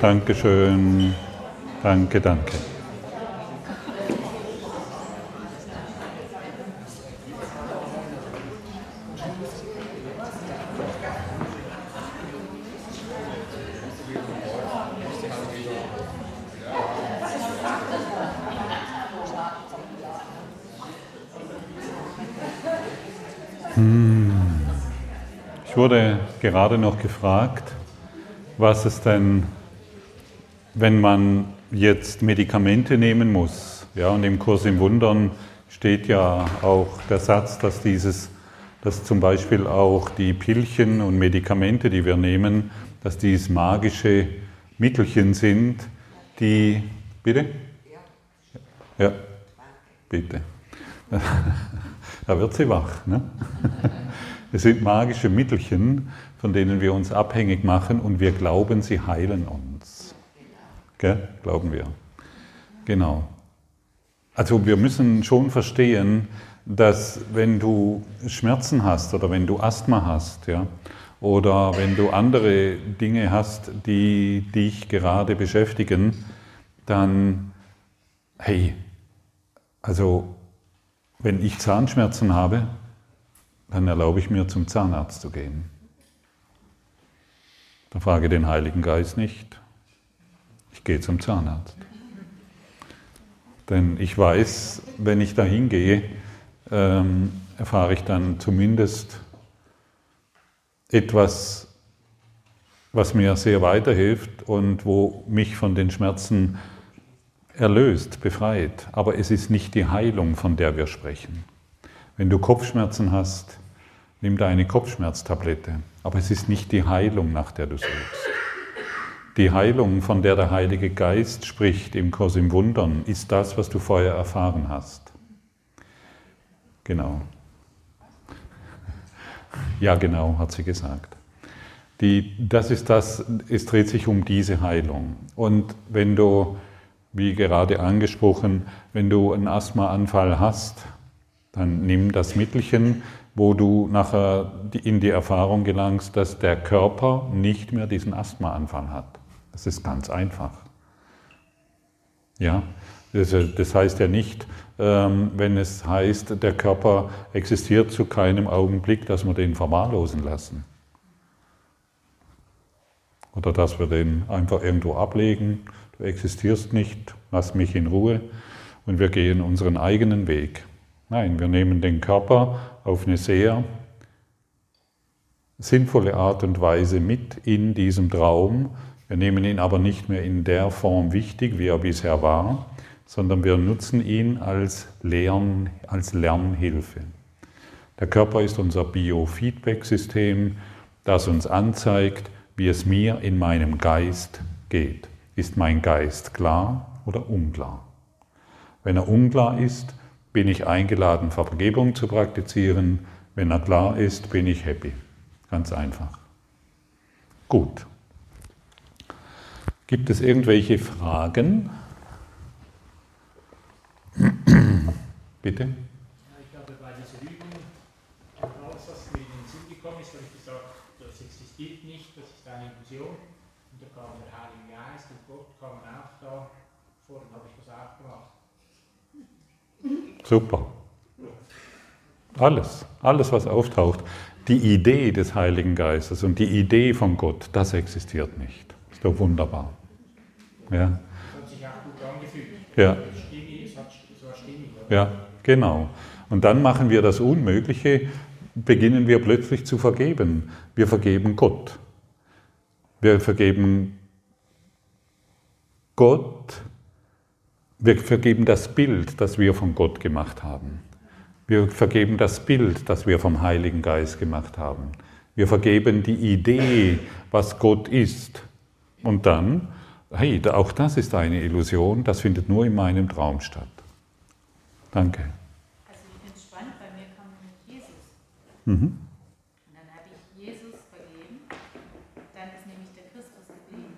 Dankeschön. Danke, danke. Ich wurde gerade noch gefragt, was es denn, wenn man jetzt Medikamente nehmen muss. Ja, und im Kurs im Wundern steht ja auch der Satz, dass dieses, dass zum Beispiel auch die Pillchen und Medikamente, die wir nehmen, dass dies magische Mittelchen sind, die, bitte? Ja, bitte. Da wird sie wach. Ne? Es sind magische Mittelchen, von denen wir uns abhängig machen und wir glauben, sie heilen uns. Gell? Glauben wir. Genau. Also wir müssen schon verstehen, dass wenn du Schmerzen hast oder wenn du Asthma hast, ja, oder wenn du andere Dinge hast, die dich gerade beschäftigen, dann, hey, also wenn ich Zahnschmerzen habe, dann erlaube ich mir zum Zahnarzt zu gehen. Dann frage den Heiligen Geist nicht. Ich gehe zum Zahnarzt. Denn ich weiß, wenn ich da hingehe, ähm, erfahre ich dann zumindest etwas, was mir sehr weiterhilft und wo mich von den Schmerzen erlöst, befreit. Aber es ist nicht die Heilung, von der wir sprechen. Wenn du Kopfschmerzen hast, nimm deine Kopfschmerztablette. Aber es ist nicht die Heilung, nach der du suchst. Die Heilung, von der der Heilige Geist spricht im Kurs im Wundern, ist das, was du vorher erfahren hast. Genau. Ja, genau, hat sie gesagt. Die, das ist das, es dreht sich um diese Heilung. Und wenn du, wie gerade angesprochen, wenn du einen Asthmaanfall hast, dann nimm das Mittelchen, wo du nachher in die Erfahrung gelangst, dass der Körper nicht mehr diesen Asthmaanfall hat. Das ist ganz einfach. Ja, das heißt ja nicht, ähm, wenn es heißt, der Körper existiert zu keinem Augenblick, dass wir den verwahrlosen lassen. Oder dass wir den einfach irgendwo ablegen. Du existierst nicht, lass mich in Ruhe und wir gehen unseren eigenen Weg. Nein, wir nehmen den Körper auf eine sehr sinnvolle Art und Weise mit in diesem Traum. Wir nehmen ihn aber nicht mehr in der Form wichtig, wie er bisher war, sondern wir nutzen ihn als, Lern, als Lernhilfe. Der Körper ist unser Biofeedback-System, das uns anzeigt, wie es mir in meinem Geist geht. Ist mein Geist klar oder unklar? Wenn er unklar ist, bin ich eingeladen, Vergebung zu praktizieren. Wenn er klar ist, bin ich happy. Ganz einfach. Gut. Gibt es irgendwelche Fragen? Bitte? Ich habe bei dieser Übung alles, was mir in den Sinn gekommen ist, habe ich gesagt, das existiert nicht, das ist eine Illusion. Und da kam der Heilige Geist und Gott kamen auch da vor, und habe ich das auch gemacht. Super. Alles, alles, was auftaucht. Die Idee des Heiligen Geistes und die Idee von Gott, das existiert nicht. Ist doch wunderbar. Ja. Hat sich auch gut angefühlt. Ja. Stimmig, es hat, es war stimmig. Ja, genau. Und dann machen wir das Unmögliche, beginnen wir plötzlich zu vergeben. Wir vergeben Gott. Wir vergeben Gott. Wir vergeben das Bild, das wir von Gott gemacht haben. Wir vergeben das Bild, das wir vom Heiligen Geist gemacht haben. Wir vergeben die Idee, was Gott ist. Und dann, hey, auch das ist eine Illusion, das findet nur in meinem Traum statt. Danke. Also ich finde es spannend, bei mir kam Jesus. Mhm. Und dann habe ich Jesus vergeben, dann ist nämlich der Christus geblieben.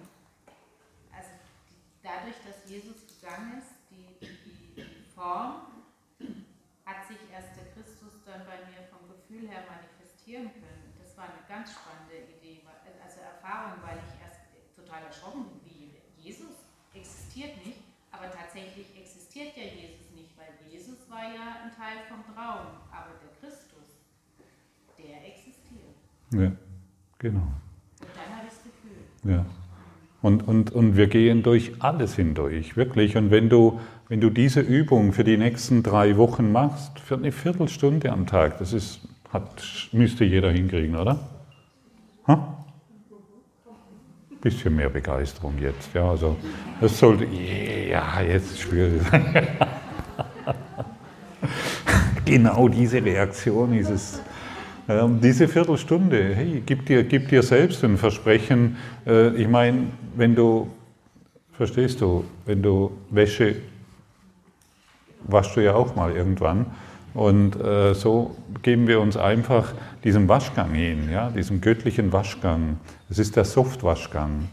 Also die, dadurch, dass Jesus gegangen ist, die, die, die Form, hat sich erst der Christus dann bei mir vom Gefühl her manifestieren können. Das war eine ganz spannende Idee, weil- also Erfahrung, weil ich erst total erschrocken bin, wie existiert nicht, aber tatsächlich existiert ja Jesus nicht, weil Jesus war Teil vom Traum, aber der Christus, der existiert. Ja, genau. Und dann habe ich das Gefühl. Ja. Und, und, und wir gehen durch alles hindurch, wirklich. Und wenn du, wenn du diese Übung für die nächsten drei Wochen machst, für eine Viertelstunde am Tag, das ist, hat, müsste jeder hinkriegen, oder? Ha? Bisschen mehr Begeisterung jetzt, ja. Also das sollte, ja, jetzt ist schwierig. genau diese Reaktion ist es. Ähm, diese Viertelstunde, hey, gib dir, gib dir selbst ein Versprechen. Äh, ich meine, wenn du, verstehst du, wenn du Wäsche waschst du ja auch mal irgendwann. Und äh, so geben wir uns einfach diesem Waschgang hin, ja, diesem göttlichen Waschgang. Es ist der Softwaschgang.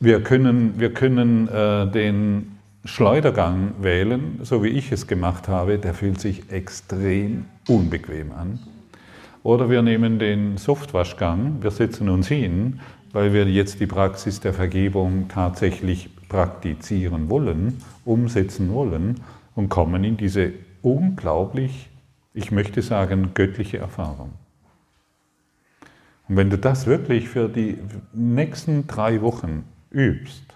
Wir können, wir können äh, den Schleudergang wählen, so wie ich es gemacht habe. Der fühlt sich extrem unbequem an. Oder wir nehmen den Softwaschgang, wir setzen uns hin, weil wir jetzt die Praxis der Vergebung tatsächlich praktizieren wollen, umsetzen wollen und kommen in diese unglaublich, ich möchte sagen, göttliche Erfahrung. Und wenn du das wirklich für die nächsten drei Wochen übst,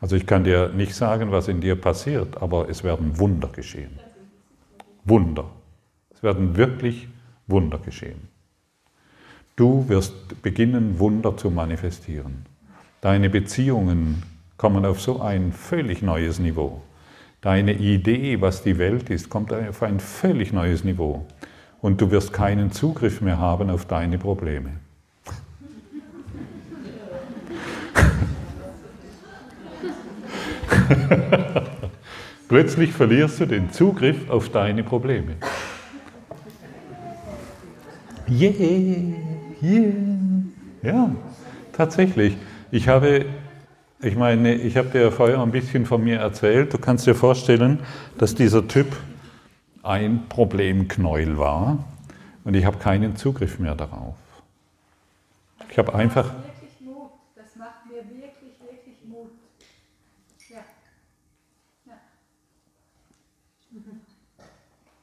also ich kann dir nicht sagen, was in dir passiert, aber es werden Wunder geschehen. Wunder. Es werden wirklich Wunder geschehen. Du wirst beginnen, Wunder zu manifestieren. Deine Beziehungen kommen auf so ein völlig neues Niveau. Deine Idee, was die Welt ist, kommt auf ein völlig neues Niveau. Und du wirst keinen Zugriff mehr haben auf deine Probleme. Plötzlich verlierst du den Zugriff auf deine Probleme. Yeah, yeah. Ja, tatsächlich. Ich habe, ich meine, ich habe dir vorher ein bisschen von mir erzählt. Du kannst dir vorstellen, dass dieser Typ ein Problemknäuel war und ich habe keinen Zugriff mehr darauf. Ich habe einfach. Wirklich Mut. Das macht mir wirklich, wirklich Mut. Ja. ja.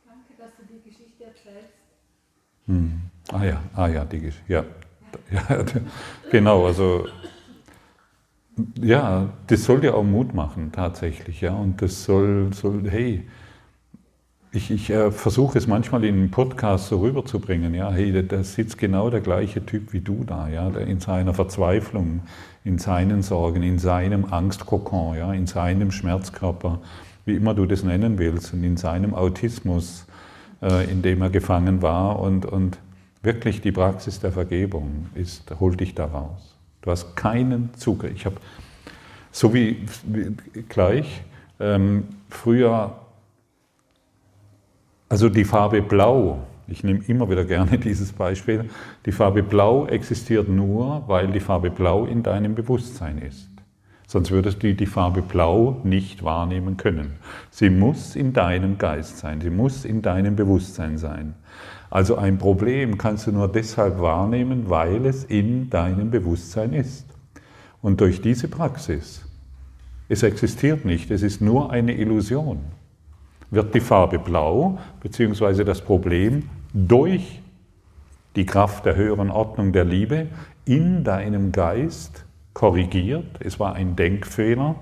Danke, dass du die Geschichte erzählst. Hm. Ah ja, ah ja, die. Ja. ja, genau, also ja, das soll dir auch Mut machen, tatsächlich, ja. Und das soll, soll hey, ich, ich äh, versuche es manchmal in einem Podcast so rüberzubringen, ja, hey, da, da, sitzt genau der gleiche Typ wie du da, ja, in seiner Verzweiflung, in seinen Sorgen, in seinem Angstkokon, ja, in seinem Schmerzkörper, wie immer du das nennen willst, und in seinem Autismus, in dem er gefangen war und, und wirklich die Praxis der Vergebung ist, holt dich da raus. Du hast keinen Zugriff. Ich habe, so wie, wie gleich, ähm, früher, also die Farbe Blau, ich nehme immer wieder gerne dieses Beispiel, die Farbe Blau existiert nur, weil die Farbe Blau in deinem Bewusstsein ist. Sonst würdest du die Farbe Blau nicht wahrnehmen können. Sie muss in deinem Geist sein, sie muss in deinem Bewusstsein sein. Also ein Problem kannst du nur deshalb wahrnehmen, weil es in deinem Bewusstsein ist. Und durch diese Praxis, es existiert nicht, es ist nur eine Illusion, wird die Farbe blau, beziehungsweise das Problem durch die Kraft der höheren Ordnung der Liebe in deinem Geist korrigiert. Es war ein Denkfehler.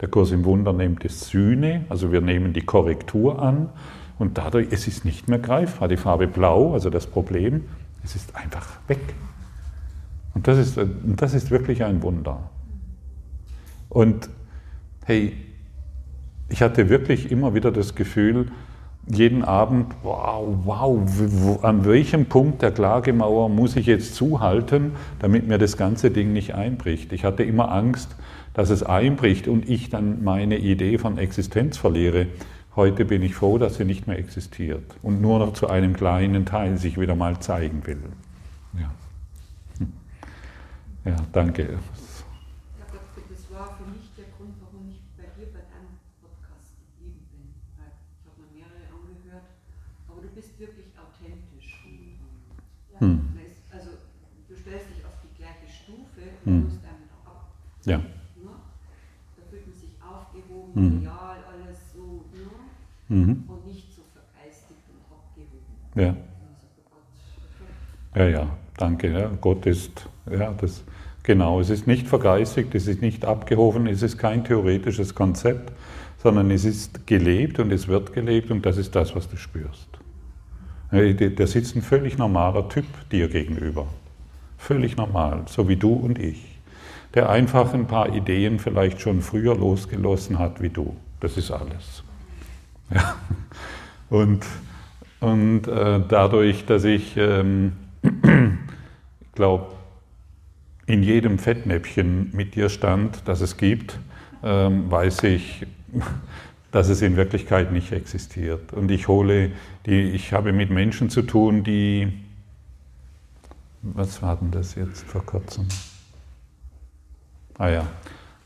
Der Kurs im Wunder nennt es Sühne, also wir nehmen die Korrektur an und dadurch, es ist nicht mehr greifbar. Die Farbe Blau, also das Problem, es ist einfach weg. Und das ist, das ist wirklich ein Wunder. Und hey, ich hatte wirklich immer wieder das Gefühl, jeden Abend, wow, wow, wo, an welchem Punkt der Klagemauer muss ich jetzt zuhalten, damit mir das ganze Ding nicht einbricht. Ich hatte immer Angst, dass es einbricht und ich dann meine Idee von Existenz verliere. Heute bin ich froh, dass sie nicht mehr existiert und nur noch zu einem kleinen Teil sich wieder mal zeigen will. Ja, hm. ja danke. Ja, das war für mich der Grund, warum ich bei dir bei deinem Podcast geblieben bin. Weil ich habe mir mehrere angehört, aber du bist wirklich authentisch. Ja. Hm. Also du stellst dich auf die gleiche Stufe, hm. aber Ja. Ne? Da fühlt man sich aufgehoben, Mhm. real, alles so, ne? Mhm. und nicht so vergeistigt und abgehoben. Ja. Also Ja, ja, danke. Ja. Gott ist, ja, das, genau, es ist nicht vergeistigt, es ist nicht abgehoben, es ist kein theoretisches Konzept, sondern es ist gelebt und es wird gelebt und das ist das, was du spürst. Da sitzt ein völlig normaler Typ dir gegenüber. Völlig normal, so wie du und ich. Der einfach ein paar Ideen vielleicht schon früher losgelassen hat wie du. Das ist alles. Ja. Und, und äh, dadurch, dass ich ähm, glaube, in jedem Fettnäpfchen mit dir stand, das es gibt, ähm, weiß ich, dass es in Wirklichkeit nicht existiert. Und ich hole die, ich habe mit Menschen zu tun, die, was war denn das jetzt vor kurzem? Ah ja,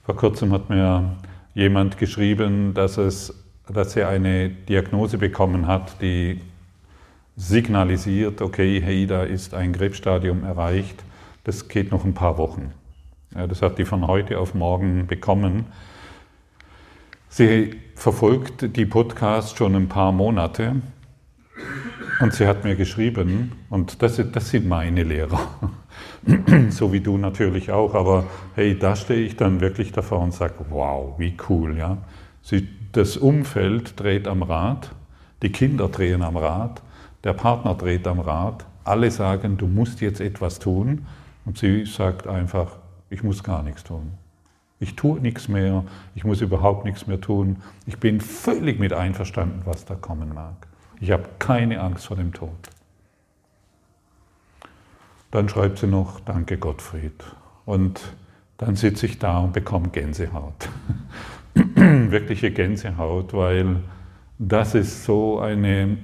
vor kurzem hat mir jemand geschrieben, dass, es, dass er eine Diagnose bekommen hat, die signalisiert, okay, hey, da ist ein Krebsstadium erreicht, das geht noch ein paar Wochen. Ja, das hat die von heute auf morgen bekommen. Sie verfolgt die Podcasts schon ein paar Monate und sie hat mir geschrieben, und das, das sind meine Lehrer, so wie du natürlich auch, aber hey, da stehe ich dann wirklich davor und sage, wow, wie cool, ja. Sie, das Umfeld dreht am Rad, die Kinder drehen am Rad, der Partner dreht am Rad, alle sagen, du musst jetzt etwas tun und sie sagt einfach, ich muss gar nichts tun. Ich tue nichts mehr, ich muss überhaupt nichts mehr tun. Ich bin völlig mit einverstanden, was da kommen mag. Ich habe keine Angst vor dem Tod. Dann schreibt sie noch, danke Gottfried. Und dann sitze ich da und bekomme Gänsehaut. Wirkliche Gänsehaut, weil das ist so eine,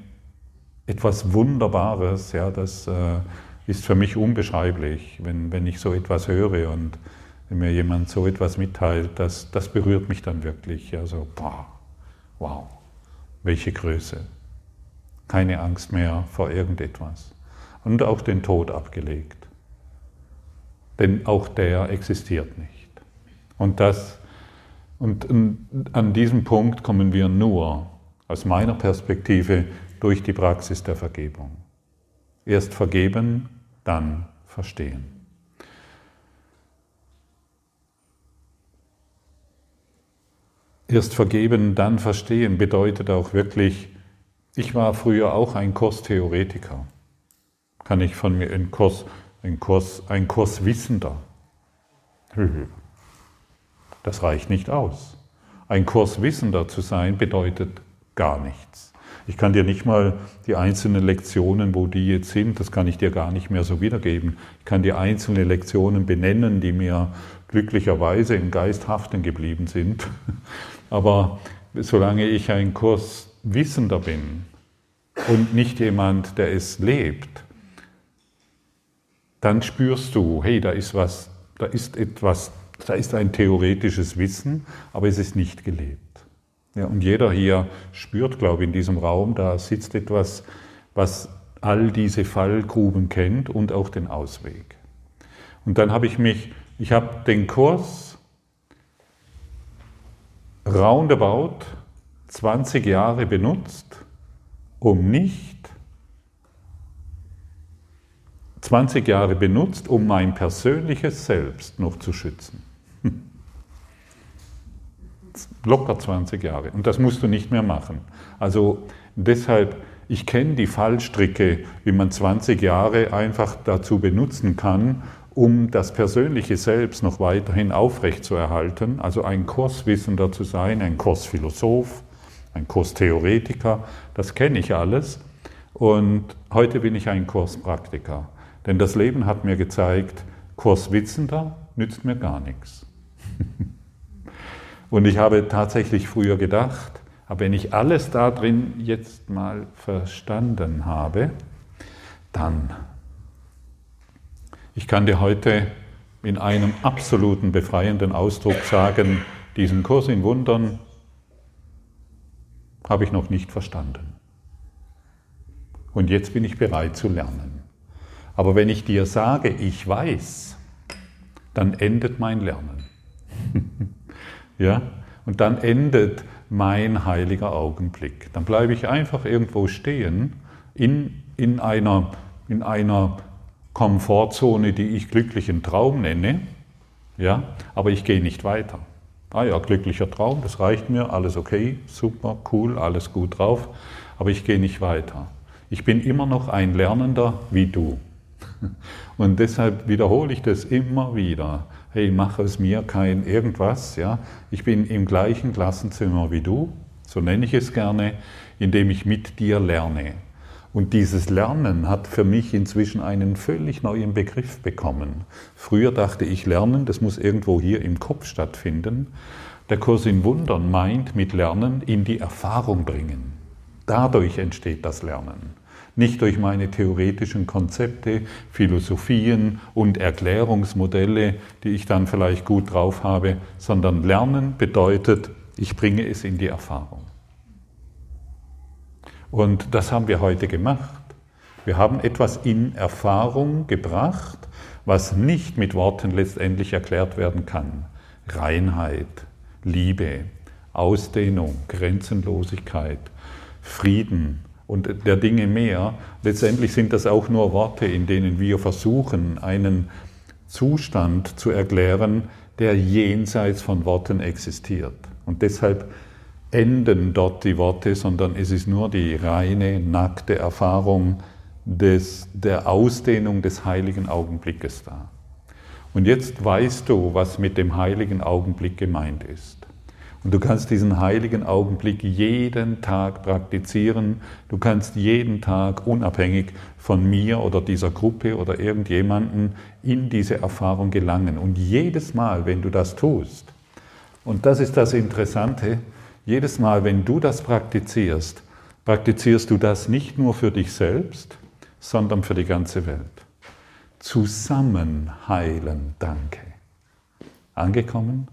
etwas Wunderbares, ja, das äh, ist für mich unbeschreiblich, wenn, wenn ich so etwas höre und wenn mir jemand so etwas mitteilt, das, das berührt mich dann wirklich. Also, boah, wow, welche Größe. Keine Angst mehr vor irgendetwas. Und auch den Tod abgelegt. Denn auch der existiert nicht. Und, das, und an diesem Punkt kommen wir nur, aus meiner Perspektive, durch die Praxis der Vergebung. Erst vergeben, dann verstehen. Erst vergeben, dann verstehen bedeutet auch wirklich, ich war früher auch ein Kurstheoretiker. Kann ich von mir ein Kurs, ein Kurs, ein Kurswissender. Das reicht nicht aus. Ein Kurswissender zu sein bedeutet gar nichts. Ich kann dir nicht mal die einzelnen Lektionen, wo die jetzt sind, das kann ich dir gar nicht mehr so wiedergeben. Ich kann dir einzelne Lektionen benennen, die mir glücklicherweise im Geist haften geblieben sind. Aber solange ich ein Kurswissender bin und nicht jemand, der es lebt, dann spürst du, hey, da ist was, da ist etwas, da ist ein theoretisches Wissen, aber es ist nicht gelebt. Ja, und jeder hier spürt, glaube ich, in diesem Raum, da sitzt etwas, was all diese Fallgruben kennt und auch den Ausweg. Und dann habe ich mich, ich habe den Kurs roundabout 20 Jahre benutzt, um nicht 20 Jahre benutzt, um mein persönliches Selbst noch zu schützen. Locker 20 Jahre. Und das musst du nicht mehr machen. Also deshalb, ich kenne die Fallstricke, wie man 20 Jahre einfach dazu benutzen kann, um das persönliche Selbst noch weiterhin aufrechtzuerhalten. Also ein Kurswissender zu sein, ein Kursphilosoph, ein Kurstheoretiker, das kenne ich alles. Und heute bin ich ein Kurspraktiker. Denn das Leben hat mir gezeigt, Kurswissender nützt mir gar nichts. Und ich habe tatsächlich früher gedacht, aber wenn ich alles da drin jetzt mal verstanden habe, dann, ich kann dir heute in einem absoluten befreienden Ausdruck sagen, diesen Kurs in Wundern habe ich noch nicht verstanden. Und jetzt bin ich bereit zu lernen. Aber wenn ich dir sage, ich weiß, dann endet mein Lernen. ja? Und dann endet mein heiliger Augenblick. Dann bleibe ich einfach irgendwo stehen in, in, einer, in einer Komfortzone, die ich glücklichen Traum nenne, ja? aber ich gehe nicht weiter. Ah ja, glücklicher Traum, das reicht mir, alles okay, super, cool, alles gut drauf, aber ich gehe nicht weiter. Ich bin immer noch ein Lernender wie du. Und deshalb wiederhole ich das immer wieder. Hey, mach aus mir kein irgendwas. Ja? Ich bin im gleichen Klassenzimmer wie du, so nenne ich es gerne, indem ich mit dir lerne. Und dieses Lernen hat für mich inzwischen einen völlig neuen Begriff bekommen. Früher dachte ich, Lernen, das muss irgendwo hier im Kopf stattfinden. Der Kurs in Wundern meint mit Lernen in die Erfahrung bringen. Dadurch entsteht das Lernen. Nicht durch meine theoretischen Konzepte, Philosophien und Erklärungsmodelle, die ich dann vielleicht gut drauf habe, sondern Lernen bedeutet, ich bringe es in die Erfahrung. Und das haben wir heute gemacht. Wir haben etwas in Erfahrung gebracht, was nicht mit Worten letztendlich erklärt werden kann. Reinheit, Liebe, Ausdehnung, Grenzenlosigkeit, Frieden und der Dinge mehr. Letztendlich sind das auch nur Worte, in denen wir versuchen, einen Zustand zu erklären, der jenseits von Worten existiert. Und deshalb enden dort die Worte, sondern es ist nur die reine, nackte Erfahrung des, der Ausdehnung des heiligen Augenblickes da. Und jetzt weißt du, was mit dem heiligen Augenblick gemeint ist. Und du kannst diesen heiligen Augenblick jeden Tag praktizieren. Du kannst jeden Tag unabhängig von mir oder dieser Gruppe oder irgendjemanden in diese Erfahrung gelangen. Und jedes Mal, wenn du das tust, und das ist das Interessante, jedes Mal, wenn du das praktizierst, praktizierst du das nicht nur für dich selbst, sondern für die ganze Welt. Zusammen heilen, danke. Angekommen?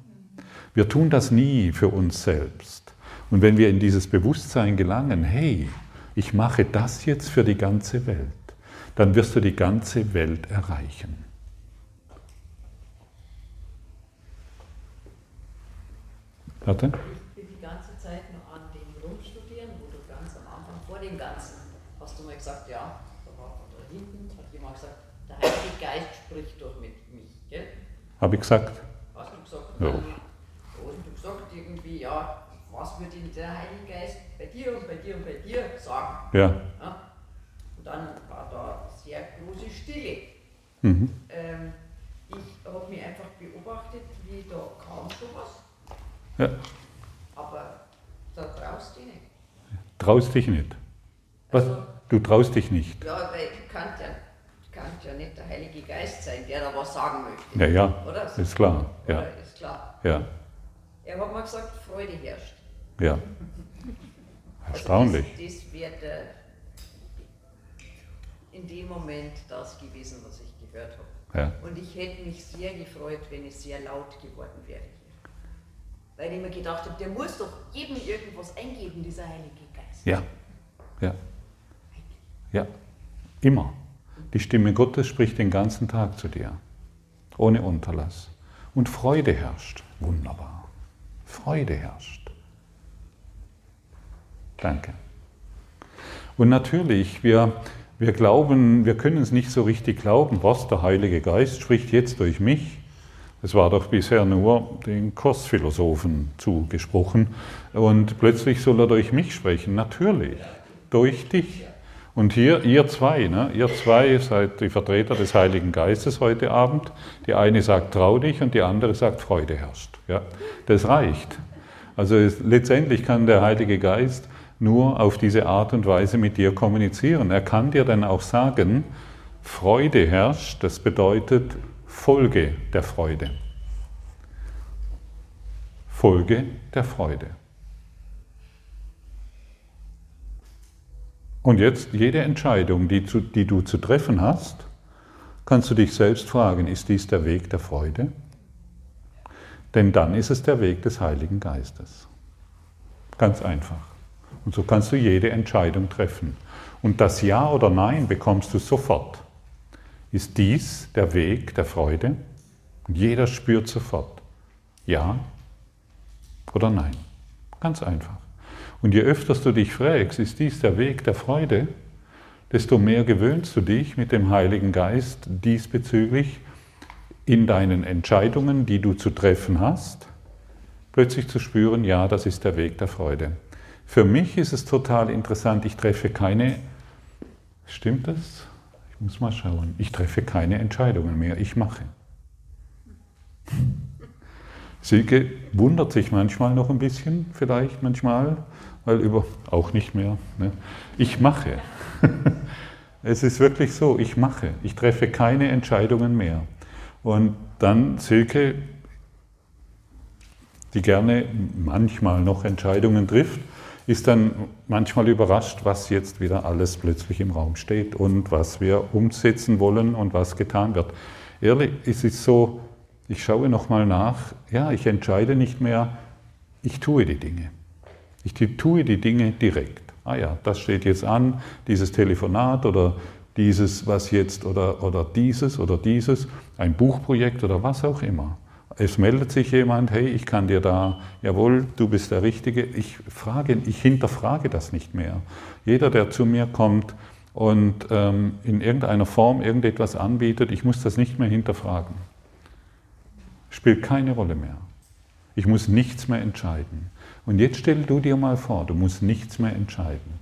Wir tun das nie für uns selbst. Und wenn wir in dieses Bewusstsein gelangen, hey, ich mache das jetzt für die ganze Welt, dann wirst du die ganze Welt erreichen. Warte. Habe ich gesagt? Hast du gesagt? Ja. Und du gesagt irgendwie, ja, was würde der Heilige Geist bei dir und bei dir und bei dir sagen? Ja. ja? Und dann war da sehr große Stille. Mhm. Ähm, ich habe mich einfach beobachtet, wie da kam schon was. Ja. Aber da traust du dich nicht. Traust dich nicht. Was? Also, du traust dich nicht. Ja, weil ich kann ja kann ja nicht der Heilige Geist sein, der da was sagen möchte. Ja, ja, Oder? ist klar. Ja, Oder ist klar. ja, Er hat mal gesagt, Freude herrscht. ja. Erstaunlich. Also das, das wäre in dem Moment das gewesen, was ich gehört habe. Ja. Und ich hätte mich sehr gefreut, wenn es sehr laut geworden wäre. Weil ich mir gedacht habe, der muss doch jedem irgendwas eingeben, dieser Heilige Geist. Ja, ja, ja, immer. Die Stimme Gottes spricht den ganzen Tag zu dir, ohne Unterlass. Und Freude herrscht. Wunderbar. Freude herrscht. Danke. Und natürlich, wir, wir glauben, wir können es nicht so richtig glauben, was der Heilige Geist spricht jetzt durch mich. Es war doch bisher nur den Kursphilosophen zugesprochen. Und plötzlich soll er durch mich sprechen. Natürlich, durch dich. Und hier, ihr zwei, ne? ihr zwei seid die Vertreter des Heiligen Geistes heute Abend. Die eine sagt, trau dich und die andere sagt, Freude herrscht. Ja? Das reicht. Also es, letztendlich kann der Heilige Geist nur auf diese Art und Weise mit dir kommunizieren. Er kann dir dann auch sagen, Freude herrscht, das bedeutet Folge der Freude. Folge der Freude. Und jetzt jede Entscheidung, die, zu, die du zu treffen hast, kannst du dich selbst fragen, ist dies der Weg der Freude? Denn dann ist es der Weg des Heiligen Geistes. Ganz einfach. Und so kannst du jede Entscheidung treffen. Und das Ja oder Nein bekommst du sofort. Ist dies der Weg der Freude? Und jeder spürt sofort. Ja oder nein? Ganz einfach. Und je öfter du dich fragst, ist dies der Weg der Freude, desto mehr gewöhnst du dich mit dem Heiligen Geist diesbezüglich in deinen Entscheidungen, die du zu treffen hast, plötzlich zu spüren, ja, das ist der Weg der Freude. Für mich ist es total interessant, ich treffe keine, stimmt das? Ich muss mal schauen, ich treffe keine Entscheidungen mehr, ich mache. Silke wundert sich manchmal noch ein bisschen, vielleicht manchmal, weil über, auch nicht mehr. Ne? Ich mache. es ist wirklich so, ich mache. Ich treffe keine Entscheidungen mehr. Und dann Silke, die gerne manchmal noch Entscheidungen trifft, ist dann manchmal überrascht, was jetzt wieder alles plötzlich im Raum steht und was wir umsetzen wollen und was getan wird. Ehrlich, es ist so, ich schaue nochmal nach, ja, ich entscheide nicht mehr, ich tue die Dinge. Ich tue die Dinge direkt. Ah ja, das steht jetzt an, dieses Telefonat oder dieses, was jetzt, oder, oder dieses oder dieses, ein Buchprojekt oder was auch immer. Es meldet sich jemand, hey, ich kann dir da, jawohl, du bist der Richtige. Ich frage, ich hinterfrage das nicht mehr. Jeder, der zu mir kommt und ähm, in irgendeiner Form irgendetwas anbietet, ich muss das nicht mehr hinterfragen. Spielt keine Rolle mehr. Ich muss nichts mehr entscheiden. Und jetzt stell du dir mal vor, du musst nichts mehr entscheiden.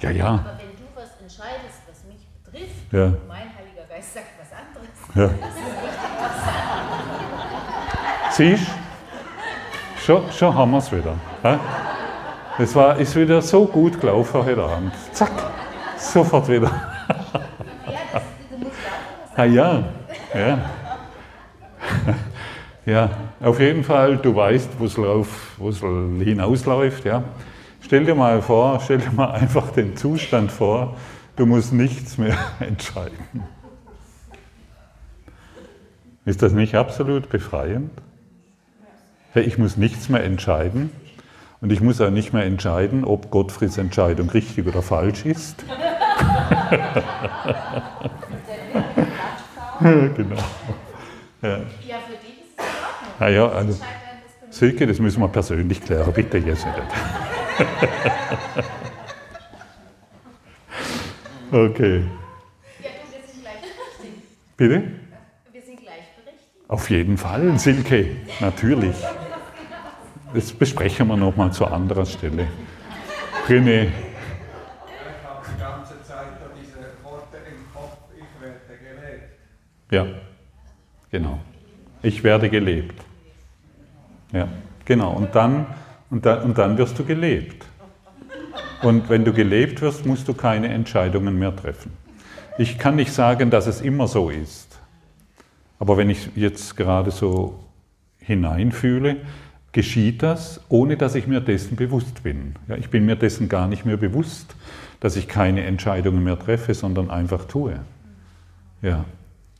Ja, ja. Aber wenn du was entscheidest, was mich betrifft, ja. und mein Heiliger Geist sagt was anderes, ja. das ist echt Siehst schon, schon haben wir es wieder. Es war, ist wieder so gut gelaufen heute Abend. Zack, sofort wieder. Ja, das, du musst auch ah, ja, ja. Ja, auf jeden Fall, du weißt, wo es hinausläuft. Ja. Stell dir mal vor, stell dir mal einfach den Zustand vor, du musst nichts mehr entscheiden. Ist das nicht absolut befreiend? Ich muss nichts mehr entscheiden und ich muss auch nicht mehr entscheiden, ob Gottfrieds Entscheidung richtig oder falsch ist. genau. Ja. ja, für dich ist es in Ordnung. Ah, ja, also, Silke, das müssen wir persönlich klären, bitte jetzt nicht. okay. Ja, du, wir sind gleichberechtigt. Bitte? Wir sind gleichberechtigt. Auf jeden Fall, Silke, natürlich. Das besprechen wir nochmal zu anderer Stelle. René. Ja, genau. Ich werde gelebt. Ja, genau. Und dann und dann, und dann wirst du gelebt. Und wenn du gelebt wirst, musst du keine Entscheidungen mehr treffen. Ich kann nicht sagen, dass es immer so ist. Aber wenn ich jetzt gerade so hineinfühle, geschieht das, ohne dass ich mir dessen bewusst bin. Ja, ich bin mir dessen gar nicht mehr bewusst, dass ich keine Entscheidungen mehr treffe, sondern einfach tue. Ja,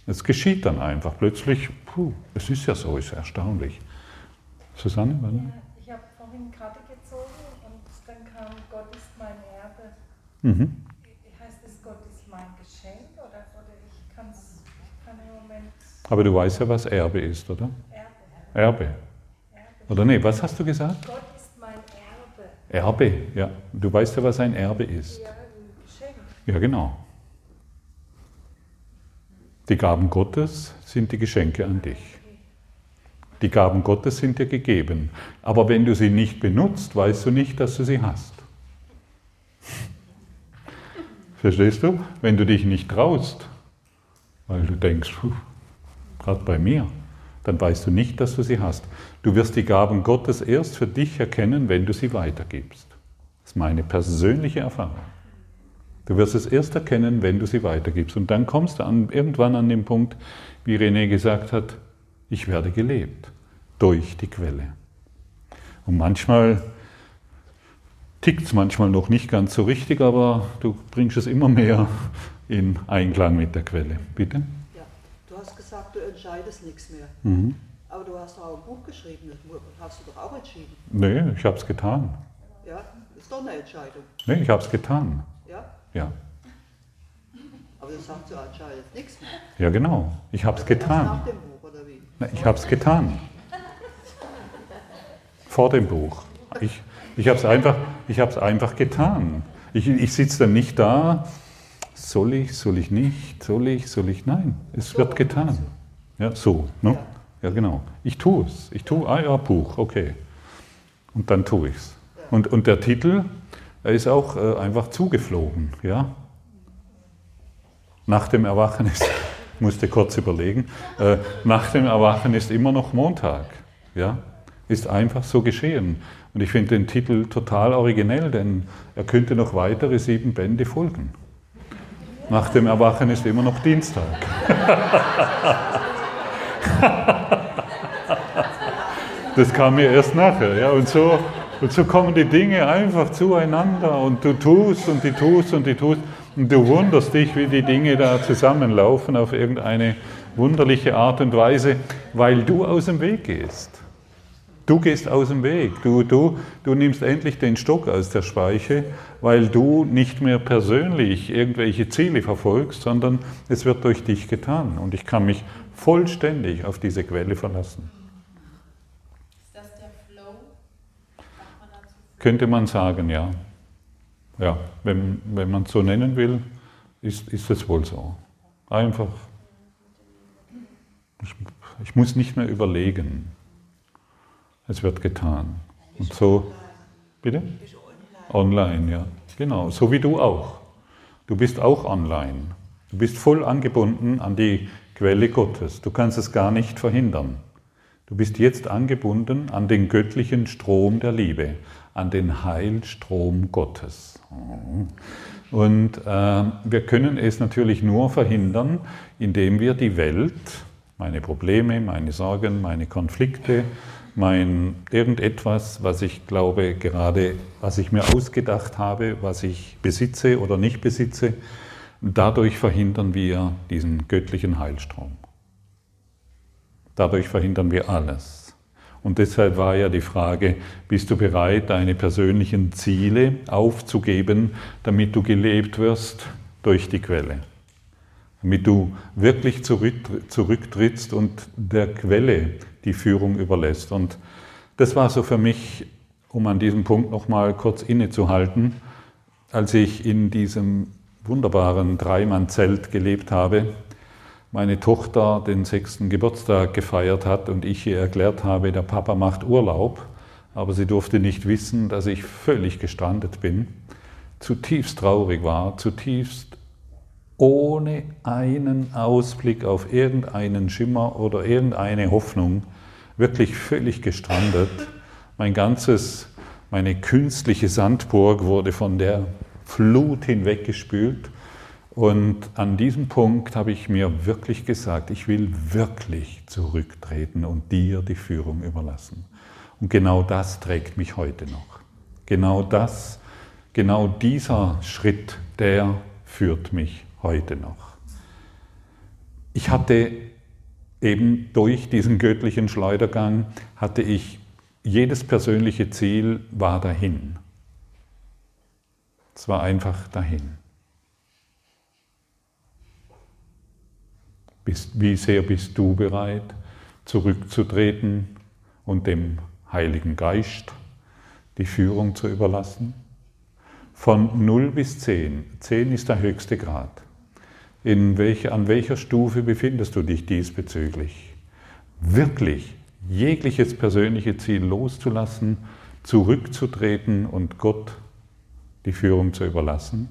es geschieht dann einfach. Plötzlich, puh, es ist ja so, ist erstaunlich. Susanne, warte. vorhin Karte gezogen und dann kam Gott ist mein Erbe. Mhm. Heißt es, Gott ist mein Geschenk oder, oder ich, kann's, ich kann im Moment. Aber du weißt ja, was Erbe ist, oder? Erbe. Erbe. Erbe. Oder nee, was hast du gesagt? Gott ist mein Erbe. Erbe, ja. Du weißt ja, was ein Erbe ist. Ja, ein Geschenk. Ja, genau. Die Gaben Gottes sind die Geschenke an dich. Die Gaben Gottes sind dir gegeben. Aber wenn du sie nicht benutzt, weißt du nicht, dass du sie hast. Verstehst du? Wenn du dich nicht traust, weil du denkst, gerade bei mir, dann weißt du nicht, dass du sie hast. Du wirst die Gaben Gottes erst für dich erkennen, wenn du sie weitergibst. Das ist meine persönliche Erfahrung. Du wirst es erst erkennen, wenn du sie weitergibst. Und dann kommst du an, irgendwann an den Punkt, wie René gesagt hat, ich werde gelebt durch die Quelle. Und manchmal tickt es manchmal noch nicht ganz so richtig, aber du bringst es immer mehr in Einklang mit der Quelle. Bitte? Ja, du hast gesagt, du entscheidest nichts mehr. Mhm. Aber du hast auch ein Buch geschrieben, das hast du doch auch entschieden. Nee, ich habe es getan. Ja, ist doch eine Entscheidung. Nee, ich habe es getan. Ja? Ja. Aber das sagt so anscheinend jetzt nichts mehr. Ja, genau. Ich habe es Nach getan. dem Buch, oder wie? Na, Ich habe es getan. Vor dem Buch. Ich, ich habe es einfach, ich einfach getan. Ich, ich sitze dann nicht da, soll ich, soll ich nicht, soll ich, soll ich, nein, es wird getan. Ja, so. Ne? Ja, genau. Ich tue es. Ich tue, ah ja, Buch, okay. Und dann tue ich es. Und, und der Titel, er ist auch äh, einfach zugeflogen. Ja? Nach dem Erwachen ist, musste kurz überlegen, äh, nach dem Erwachen ist immer noch Montag. Ja? Ist einfach so geschehen. Und ich finde den Titel total originell, denn er könnte noch weitere sieben Bände folgen. Nach dem Erwachen ist immer noch Dienstag. Das kam mir erst nachher. Ja? Und, so, und so kommen die Dinge einfach zueinander und du tust und die tust und die tust und du wunderst dich, wie die Dinge da zusammenlaufen auf irgendeine wunderliche Art und Weise, weil du aus dem Weg gehst. Du gehst aus dem Weg. Du, du, du nimmst endlich den Stock aus der Speiche, weil du nicht mehr persönlich irgendwelche Ziele verfolgst, sondern es wird durch dich getan. Und ich kann mich vollständig auf diese Quelle verlassen. Ist das der Flow? Sagt man dazu? Könnte man sagen, ja. Ja, wenn, wenn man es so nennen will, ist, ist es wohl so. Einfach. Ich, ich muss nicht mehr überlegen. Es wird getan. Und so, bitte? Online, ja. Genau, so wie du auch. Du bist auch online. Du bist voll angebunden an die Quelle Gottes. Du kannst es gar nicht verhindern. Du bist jetzt angebunden an den göttlichen Strom der Liebe, an den Heilstrom Gottes. Und äh, wir können es natürlich nur verhindern, indem wir die Welt, meine Probleme, meine Sorgen, meine Konflikte, mein irgendetwas, was ich glaube gerade, was ich mir ausgedacht habe, was ich besitze oder nicht besitze, dadurch verhindern wir diesen göttlichen Heilstrom. Dadurch verhindern wir alles. Und deshalb war ja die Frage, bist du bereit, deine persönlichen Ziele aufzugeben, damit du gelebt wirst durch die Quelle? Damit du wirklich zurücktrittst und der Quelle die Führung überlässt. Und das war so für mich, um an diesem Punkt nochmal kurz innezuhalten, als ich in diesem wunderbaren Dreimann-Zelt gelebt habe, meine Tochter den sechsten Geburtstag gefeiert hat und ich ihr erklärt habe, der Papa macht Urlaub, aber sie durfte nicht wissen, dass ich völlig gestrandet bin, zutiefst traurig war, zutiefst ohne einen Ausblick auf irgendeinen Schimmer oder irgendeine Hoffnung, wirklich völlig gestrandet. Mein ganzes, meine künstliche Sandburg wurde von der Flut hinweggespült. Und an diesem Punkt habe ich mir wirklich gesagt, ich will wirklich zurücktreten und dir die Führung überlassen. Und genau das trägt mich heute noch. Genau das, genau dieser Schritt, der führt mich heute noch. Ich hatte eben durch diesen göttlichen Schleudergang, hatte ich jedes persönliche Ziel war dahin. Es war einfach dahin. Bist, wie sehr bist du bereit, zurückzutreten und dem Heiligen Geist die Führung zu überlassen? Von 0 bis 10. 10 ist der höchste Grad. In welche, an welcher Stufe befindest du dich diesbezüglich? Wirklich jegliches persönliche Ziel loszulassen, zurückzutreten und Gott die Führung zu überlassen?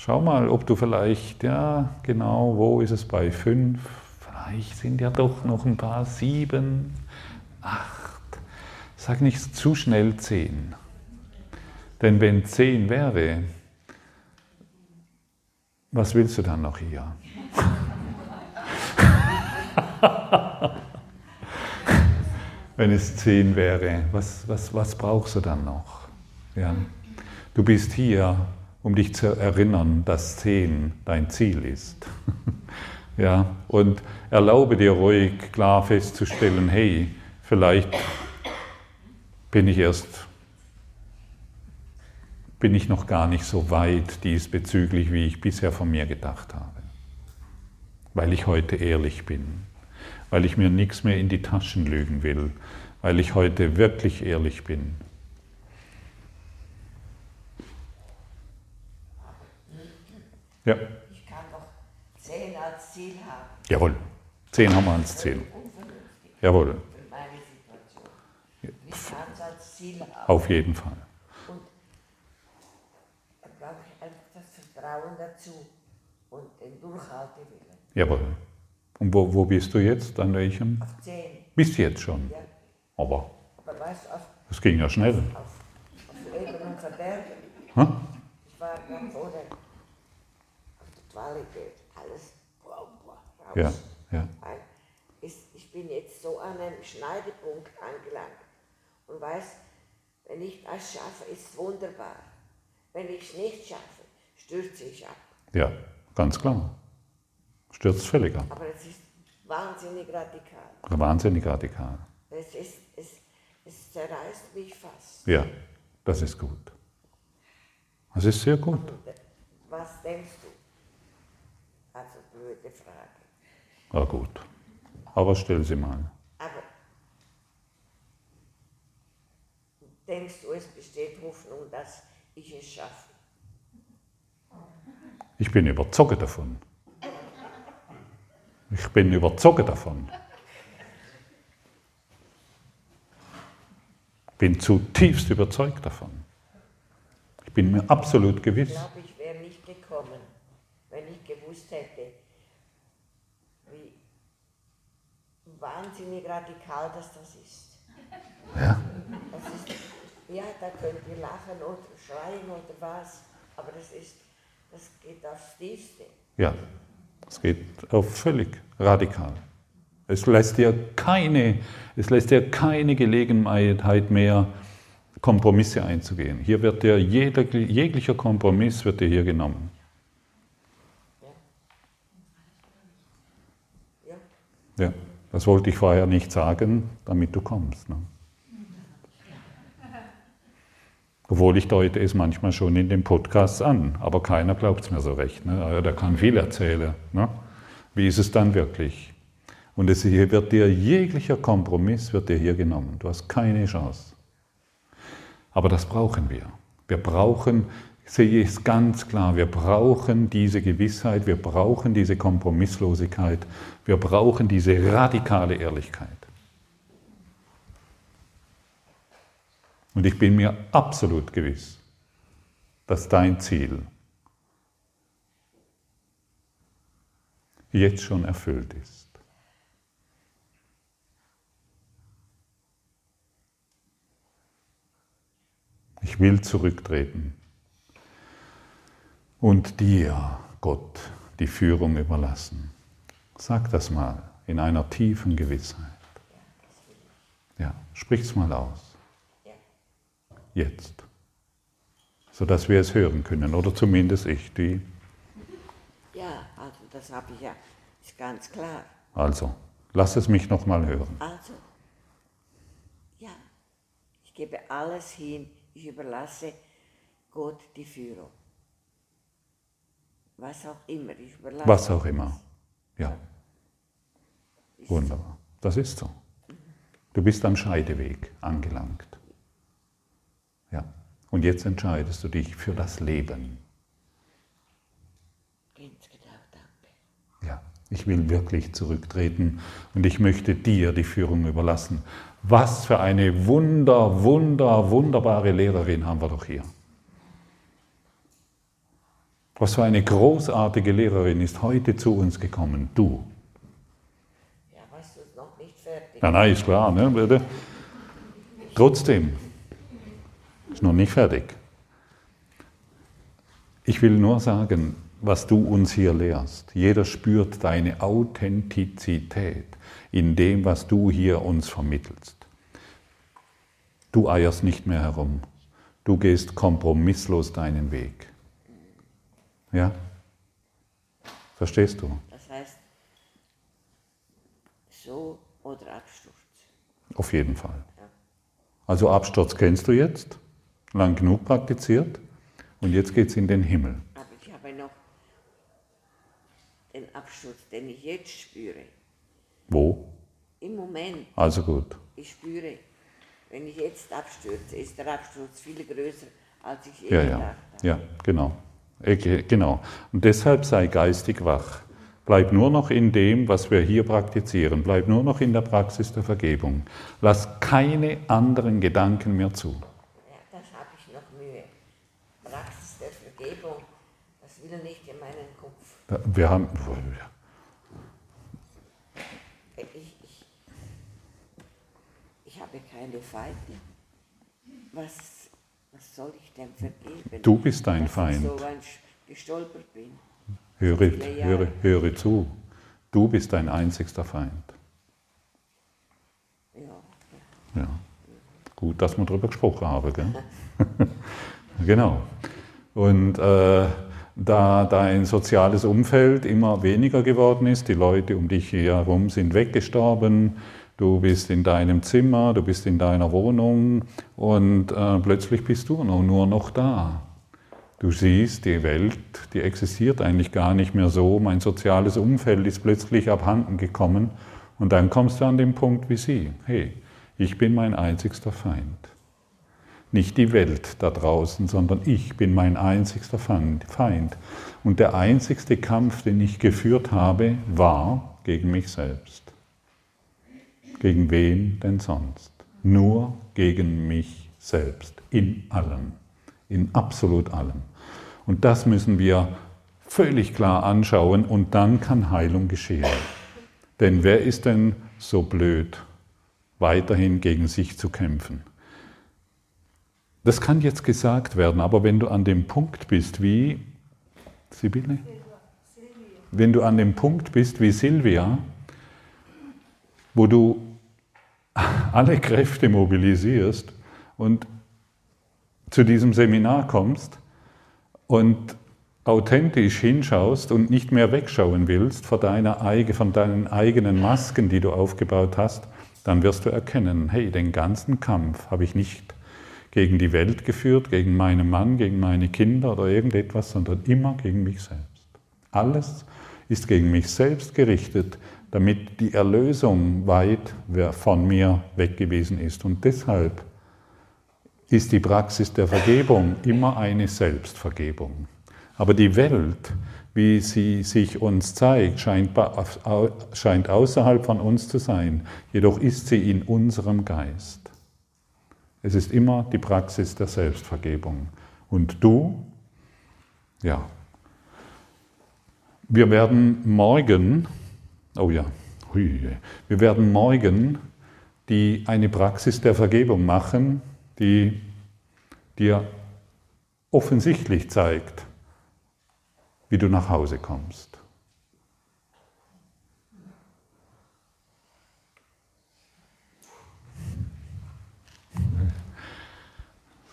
Schau mal, ob du vielleicht, ja, genau, wo ist es bei fünf? Vielleicht sind ja doch noch ein paar sieben, acht. Sag nicht zu schnell zehn. Denn wenn zehn wäre, was willst du dann noch hier? wenn es zehn wäre, was, was, was brauchst du dann noch? Ja. Du bist hier, um dich zu erinnern, dass zehn dein Ziel ist. ja. Und erlaube dir ruhig klar festzustellen, hey, vielleicht bin ich erst bin ich noch gar nicht so weit diesbezüglich, wie ich bisher von mir gedacht habe. Weil ich heute ehrlich bin, weil ich mir nichts mehr in die Taschen lügen will, weil ich heute wirklich ehrlich bin. Ja, Ich kann doch 10 als Ziel haben. jawohl. Zehn haben wir als Ziel. Jawohl, für meine Situation. Ich kann es als Ziel haben. auf jeden Fall. Und da brauche ich einfach das Vertrauen dazu und den Durchhaltewillen. Jawohl. Und wo, wo bist du jetzt? An welchem? Auf 10. Bist du jetzt schon? Ja. Aber Aber weißt auf, das ging ja schnell. auf, auf Leben und Verderben. Hä? Ich war gerade vorher der Qualität. Alles boah, boah, raus. Ja, ja. Weil ich bin jetzt so an einem Schneidepunkt angelangt und weiß, wenn ich das schaffe, ist es wunderbar. Wenn ich es nicht schaffe, stürze ich ab. Ja, ganz klar. Stürzt völlig ab. Aber es ist wahnsinnig radikal. Wahnsinnig radikal. Es, ist, es, es zerreißt mich fast. Ja, das ist gut. Das ist sehr gut. Und, was denkst du? Blöde Frage. Ja, gut. Aber stell sie mal. Aber denkst du, es besteht Hoffnung, dass ich es schaffe? Ich bin überzeugt davon. Ich bin überzeugt davon. Bin zutiefst überzeugt davon. Ich bin mir absolut Ich gewiss. glaube, ich wäre nicht gekommen, wenn ich gewusst hätte, wie wahnsinnig radikal das, das ist. Ja, Das ist. Ja, da könnt ihr lachen oder schreien oder was, aber das ist, das geht aufs Tiefste. ja. Es geht auf völlig radikal. Es lässt dir keine, es lässt dir keine Gelegenheit mehr, Kompromisse einzugehen. Hier wird dir jeder, jeglicher Kompromiss wird dir hier genommen. Ja, Ja, das wollte ich vorher nicht sagen, damit du kommst. Ne? Obwohl ich deute es manchmal schon in den Podcasts an, aber keiner glaubt es mir so recht. Ne? Ja, Der kann viel erzählen. Ne? Wie ist es dann wirklich? Und es hier wird dir jeglicher Kompromiss wird dir hier genommen. Du hast keine Chance. Aber das brauchen wir. Wir brauchen, sehe ich es ganz klar, wir brauchen diese Gewissheit, wir brauchen diese Kompromisslosigkeit, wir brauchen diese radikale Ehrlichkeit. Und ich bin mir absolut gewiss, dass dein Ziel jetzt schon erfüllt ist. Ich will zurücktreten und dir, Gott, die Führung überlassen. Sag das mal in einer tiefen Gewissheit. Ja, sprich's mal aus. Jetzt. Sodass wir es hören können, oder zumindest ich, die. ja also das habe ich ja, ist ganz klar. Also, lass es mich nochmal hören. Also, ja, ich gebe alles hin, ich überlasse Gott die Führung. Was auch immer. Was auch immer. Ja, wunderbar. Das ist so. Du bist am Scheideweg angelangt. Ja. Und jetzt entscheidest du dich für das Leben. Ganz genau, danke. Ja, ich will wirklich zurücktreten und ich möchte dir die Führung überlassen. Was für eine wunder, wunder, wunderbare Lehrerin haben wir doch hier. Was für eine großartige Lehrerin ist heute zu uns gekommen. Du. Ja, weißt du, ist noch nicht fertig. Ja, nein, ist klar, ne? bitte. Trotzdem, ist noch nicht fertig. Ich will nur sagen, was du uns hier lehrst. Jeder spürt deine Authentizität in dem, was du hier uns vermittelst. Du eierst nicht mehr herum. Du gehst kompromisslos deinen Weg. Ja? Verstehst du? Das heißt, so oder Absturz. Auf jeden Fall. Also Absturz kennst du jetzt, lang genug praktiziert. und jetzt geht es in den Himmel. Aber ich habe noch den Absturz, den ich jetzt spüre. Wo? Im Moment, Also gut. ich spüre, wenn ich jetzt abstürze, ist der Absturz viel größer, als ich je Ja, gedacht ja, habe. ja, genau. Äh, ge- Genau. Und deshalb sei geistig wach. Bleib nur noch in dem, was wir hier praktizieren. Bleib nur noch in der Praxis der Vergebung. Lass keine anderen Gedanken mehr zu. Ja, das habe ich noch Mühe. Praxis der Vergebung, das will nicht in meinen Kopf. Wir haben, Ich, ich, ich habe keine Feinde. Was, was soll ich denn vergeben? Du bist dein Feind. so gestolpert bin. höre, höre, höre zu. Du bist dein einzigster Feind. Ja. Ja. Gut, dass wir darüber gesprochen haben. Gell? genau. Und äh, da dein soziales Umfeld immer weniger geworden ist, die Leute um dich herum sind weggestorben, du bist in deinem Zimmer, du bist in deiner Wohnung und äh, plötzlich bist du nur, nur noch da. Du siehst, die Welt, die existiert eigentlich gar nicht mehr so, mein soziales Umfeld ist plötzlich abhanden gekommen und dann kommst du an den Punkt wie sie. Hey, ich bin mein einzigster Feind. Nicht die Welt da draußen, sondern ich bin mein einzigster Feind. Und der einzigste Kampf, den ich geführt habe, war gegen mich selbst. Gegen wen denn sonst? Nur gegen mich selbst. In allem. In absolut allem. Und das müssen wir völlig klar anschauen und dann kann Heilung geschehen. Denn wer ist denn so blöd, weiterhin gegen sich zu kämpfen? Das kann jetzt gesagt werden, aber wenn du an dem Punkt bist wie Sibylle, wenn du an dem Punkt bist wie Silvia, wo du alle Kräfte mobilisierst und zu diesem Seminar kommst und authentisch hinschaust und nicht mehr wegschauen willst von, deiner, von deinen eigenen Masken, die du aufgebaut hast, dann wirst du erkennen, hey, den ganzen Kampf habe ich nicht gegen die Welt geführt, gegen meinen Mann, gegen meine Kinder oder irgendetwas, sondern immer gegen mich selbst. Alles ist gegen mich selbst gerichtet, damit die Erlösung weit von mir weg gewesen ist. Und deshalb ist die Praxis der Vergebung immer eine Selbstvergebung. Aber die Welt, wie sie sich uns zeigt, scheint, außerhalb von uns zu sein, jedoch ist sie in unserem Geist. Es ist immer die Praxis der Selbstvergebung. Und du, ja, wir werden morgen, oh ja, wir werden morgen die eine Praxis der Vergebung machen, die dir offensichtlich zeigt, wie du nach Hause kommst.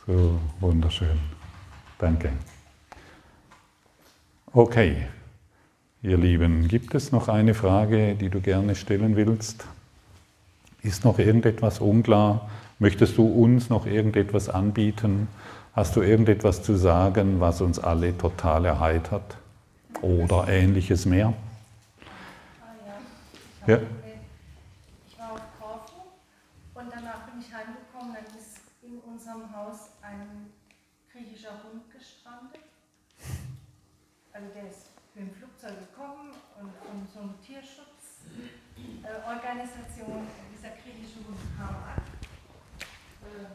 So, wunderschön. Danke. Okay, ihr Lieben, gibt es noch eine Frage, die du gerne stellen willst? Ist noch irgendetwas unklar? Möchtest du uns noch irgendetwas anbieten? Hast du irgendetwas zu sagen, was uns alle total erheitert? Oder ähnliches mehr? Ah ja. Ich, Ja. habe, ich war auf Korfu und danach bin ich heimgekommen. Dann ist in unserem Haus ein griechischer Hund gestrandet. Also der ist mit dem Flugzeug gekommen und von so einer Tierschutzorganisation. dieser griechische Hund kam an. Äh,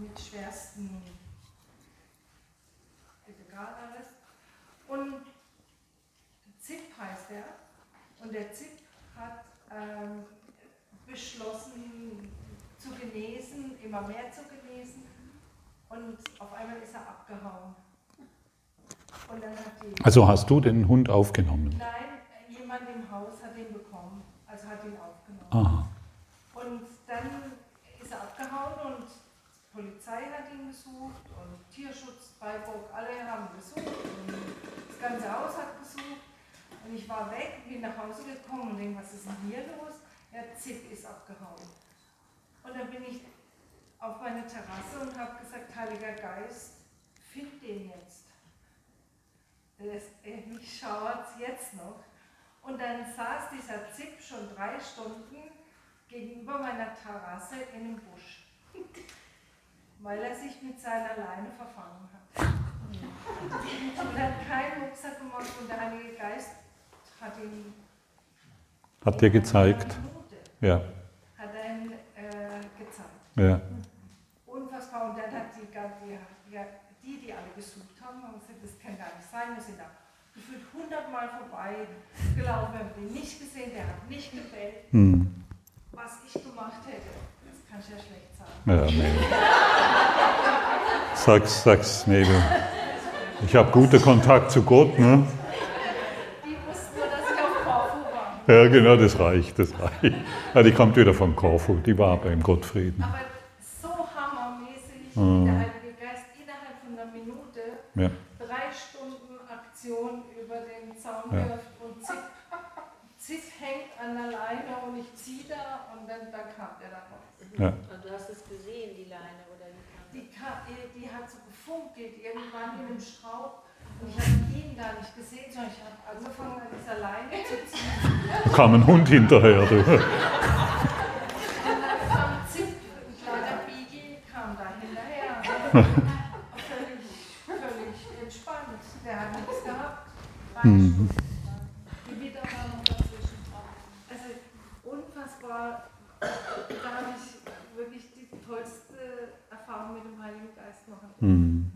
mit schwersten, egal alles. Und ZIP heißt er. Und der ZIP hat ähm, beschlossen zu genesen, immer mehr zu genesen. Und auf einmal ist er abgehauen. Also hast du den Hund aufgenommen? Nein, jemand im Haus hat ihn bekommen, also hat ihn aufgenommen. Aha. Und dann ist er abgehauen und die Polizei hat ihn gesucht und Tierschutz, Freiburg, alle haben gesucht und das ganze Haus hat gesucht. Und ich war weg, bin nach Hause gekommen und denke, was ist denn hier los? Ja, Zip ist abgehauen. Und dann bin ich auf meine Terrasse und habe gesagt, Heiliger Geist, finde den jetzt. Mich schauert jetzt noch. Und dann saß dieser Zip schon drei Stunden gegenüber meiner Terrasse in einem Busch, weil er sich mit seiner Leine verfangen hat. Und er hat keinen Rucksack gemacht und der Heilige Geist hat ihn Hat dir gezeigt? Ja, hat er ihn äh, gezeigt. ja. Unfassbar. Und dann hat die, die, die, die alle gesucht haben, haben gesagt, das kann gar nicht sein. Wir sind da gefühlt hundertmal vorbei gelaufen, wir haben den nicht gesehen, der hat nicht gebellt. Hm. Was ich gemacht hätte, das kann ich ja schlecht sagen. Ja, nee. Sag's, sag's, nee. Ich habe guten Kontakt zu Gott, ne? Die wussten nur, dass ich auf Korfu war. Ja, genau, das reicht, das reicht. Ja, die kommt wieder von Korfu, die war beim Gottfrieden. Aber so hammermäßig, Mhm. der Heilige Geist innerhalb von einer Minute Ja, drei Stunden Aktion über den Zaun Ja. wirft und Ziff, Ziff hängt an der Leine und ich ziehe da dann, dann kam der da raus. ja. Und du hast es gesehen, die Leine, oder wie kam Die, äh, die hat so gefunkelt, irgendwann in einem Strauch und ich habe ihn gar nicht gesehen, sondern ich habe angefangen an dieser Leine zu ziehen. Kam ein Hund hinterher, du. Und dann kam Ziff, ein kleiner Beagle, kam da hinterher. völlig, völlig entspannt. Der hat nichts gehabt. Drei Mhm. Stunden. Gewitter war noch dazwischen. Also unfassbar. Da habe ich wirklich die tollste Erfahrung mit dem Heiligen Geist machen. Hm.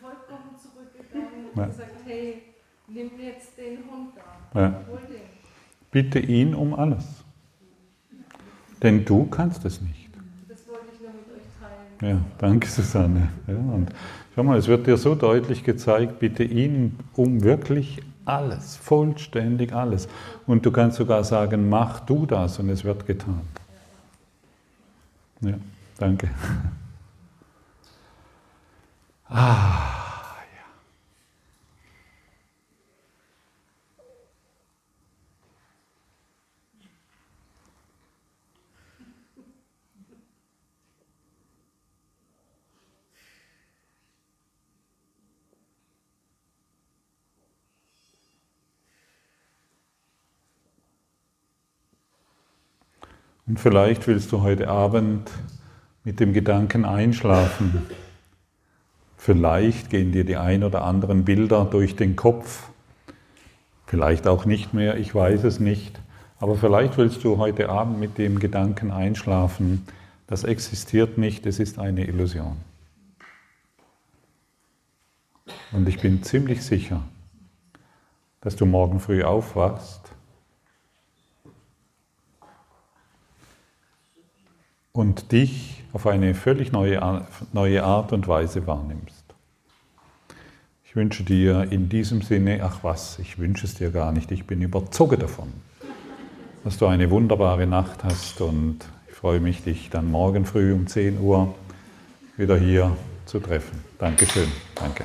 Vollkommen zurückgegangen Ja. und gesagt, hey, nimm jetzt den Hund da. Ja. Hol den. Bitte ihn um alles. Denn du kannst es nicht. Das wollte ich nur mit euch teilen. Ja, danke Susanne. Ja, und schau mal, es wird dir so deutlich gezeigt, bitte ihn um wirklich alles, vollständig alles. Und du kannst sogar sagen, mach du das und es wird getan. Ja, danke. Ah, Und vielleicht willst du heute Abend mit dem Gedanken einschlafen. Vielleicht gehen dir die ein oder anderen Bilder durch den Kopf. Vielleicht auch nicht mehr, ich weiß es nicht. Aber vielleicht willst du heute Abend mit dem Gedanken einschlafen, das existiert nicht, es ist eine Illusion. Und ich bin ziemlich sicher, dass du morgen früh aufwachst und dich auf eine völlig neue, neue Art und Weise wahrnimmst. Ich wünsche dir in diesem Sinne, ach was, ich wünsche es dir gar nicht, ich bin überzogen davon, dass du eine wunderbare Nacht hast und ich freue mich, dich dann morgen früh um 10 Uhr wieder hier zu treffen. Dankeschön. Danke.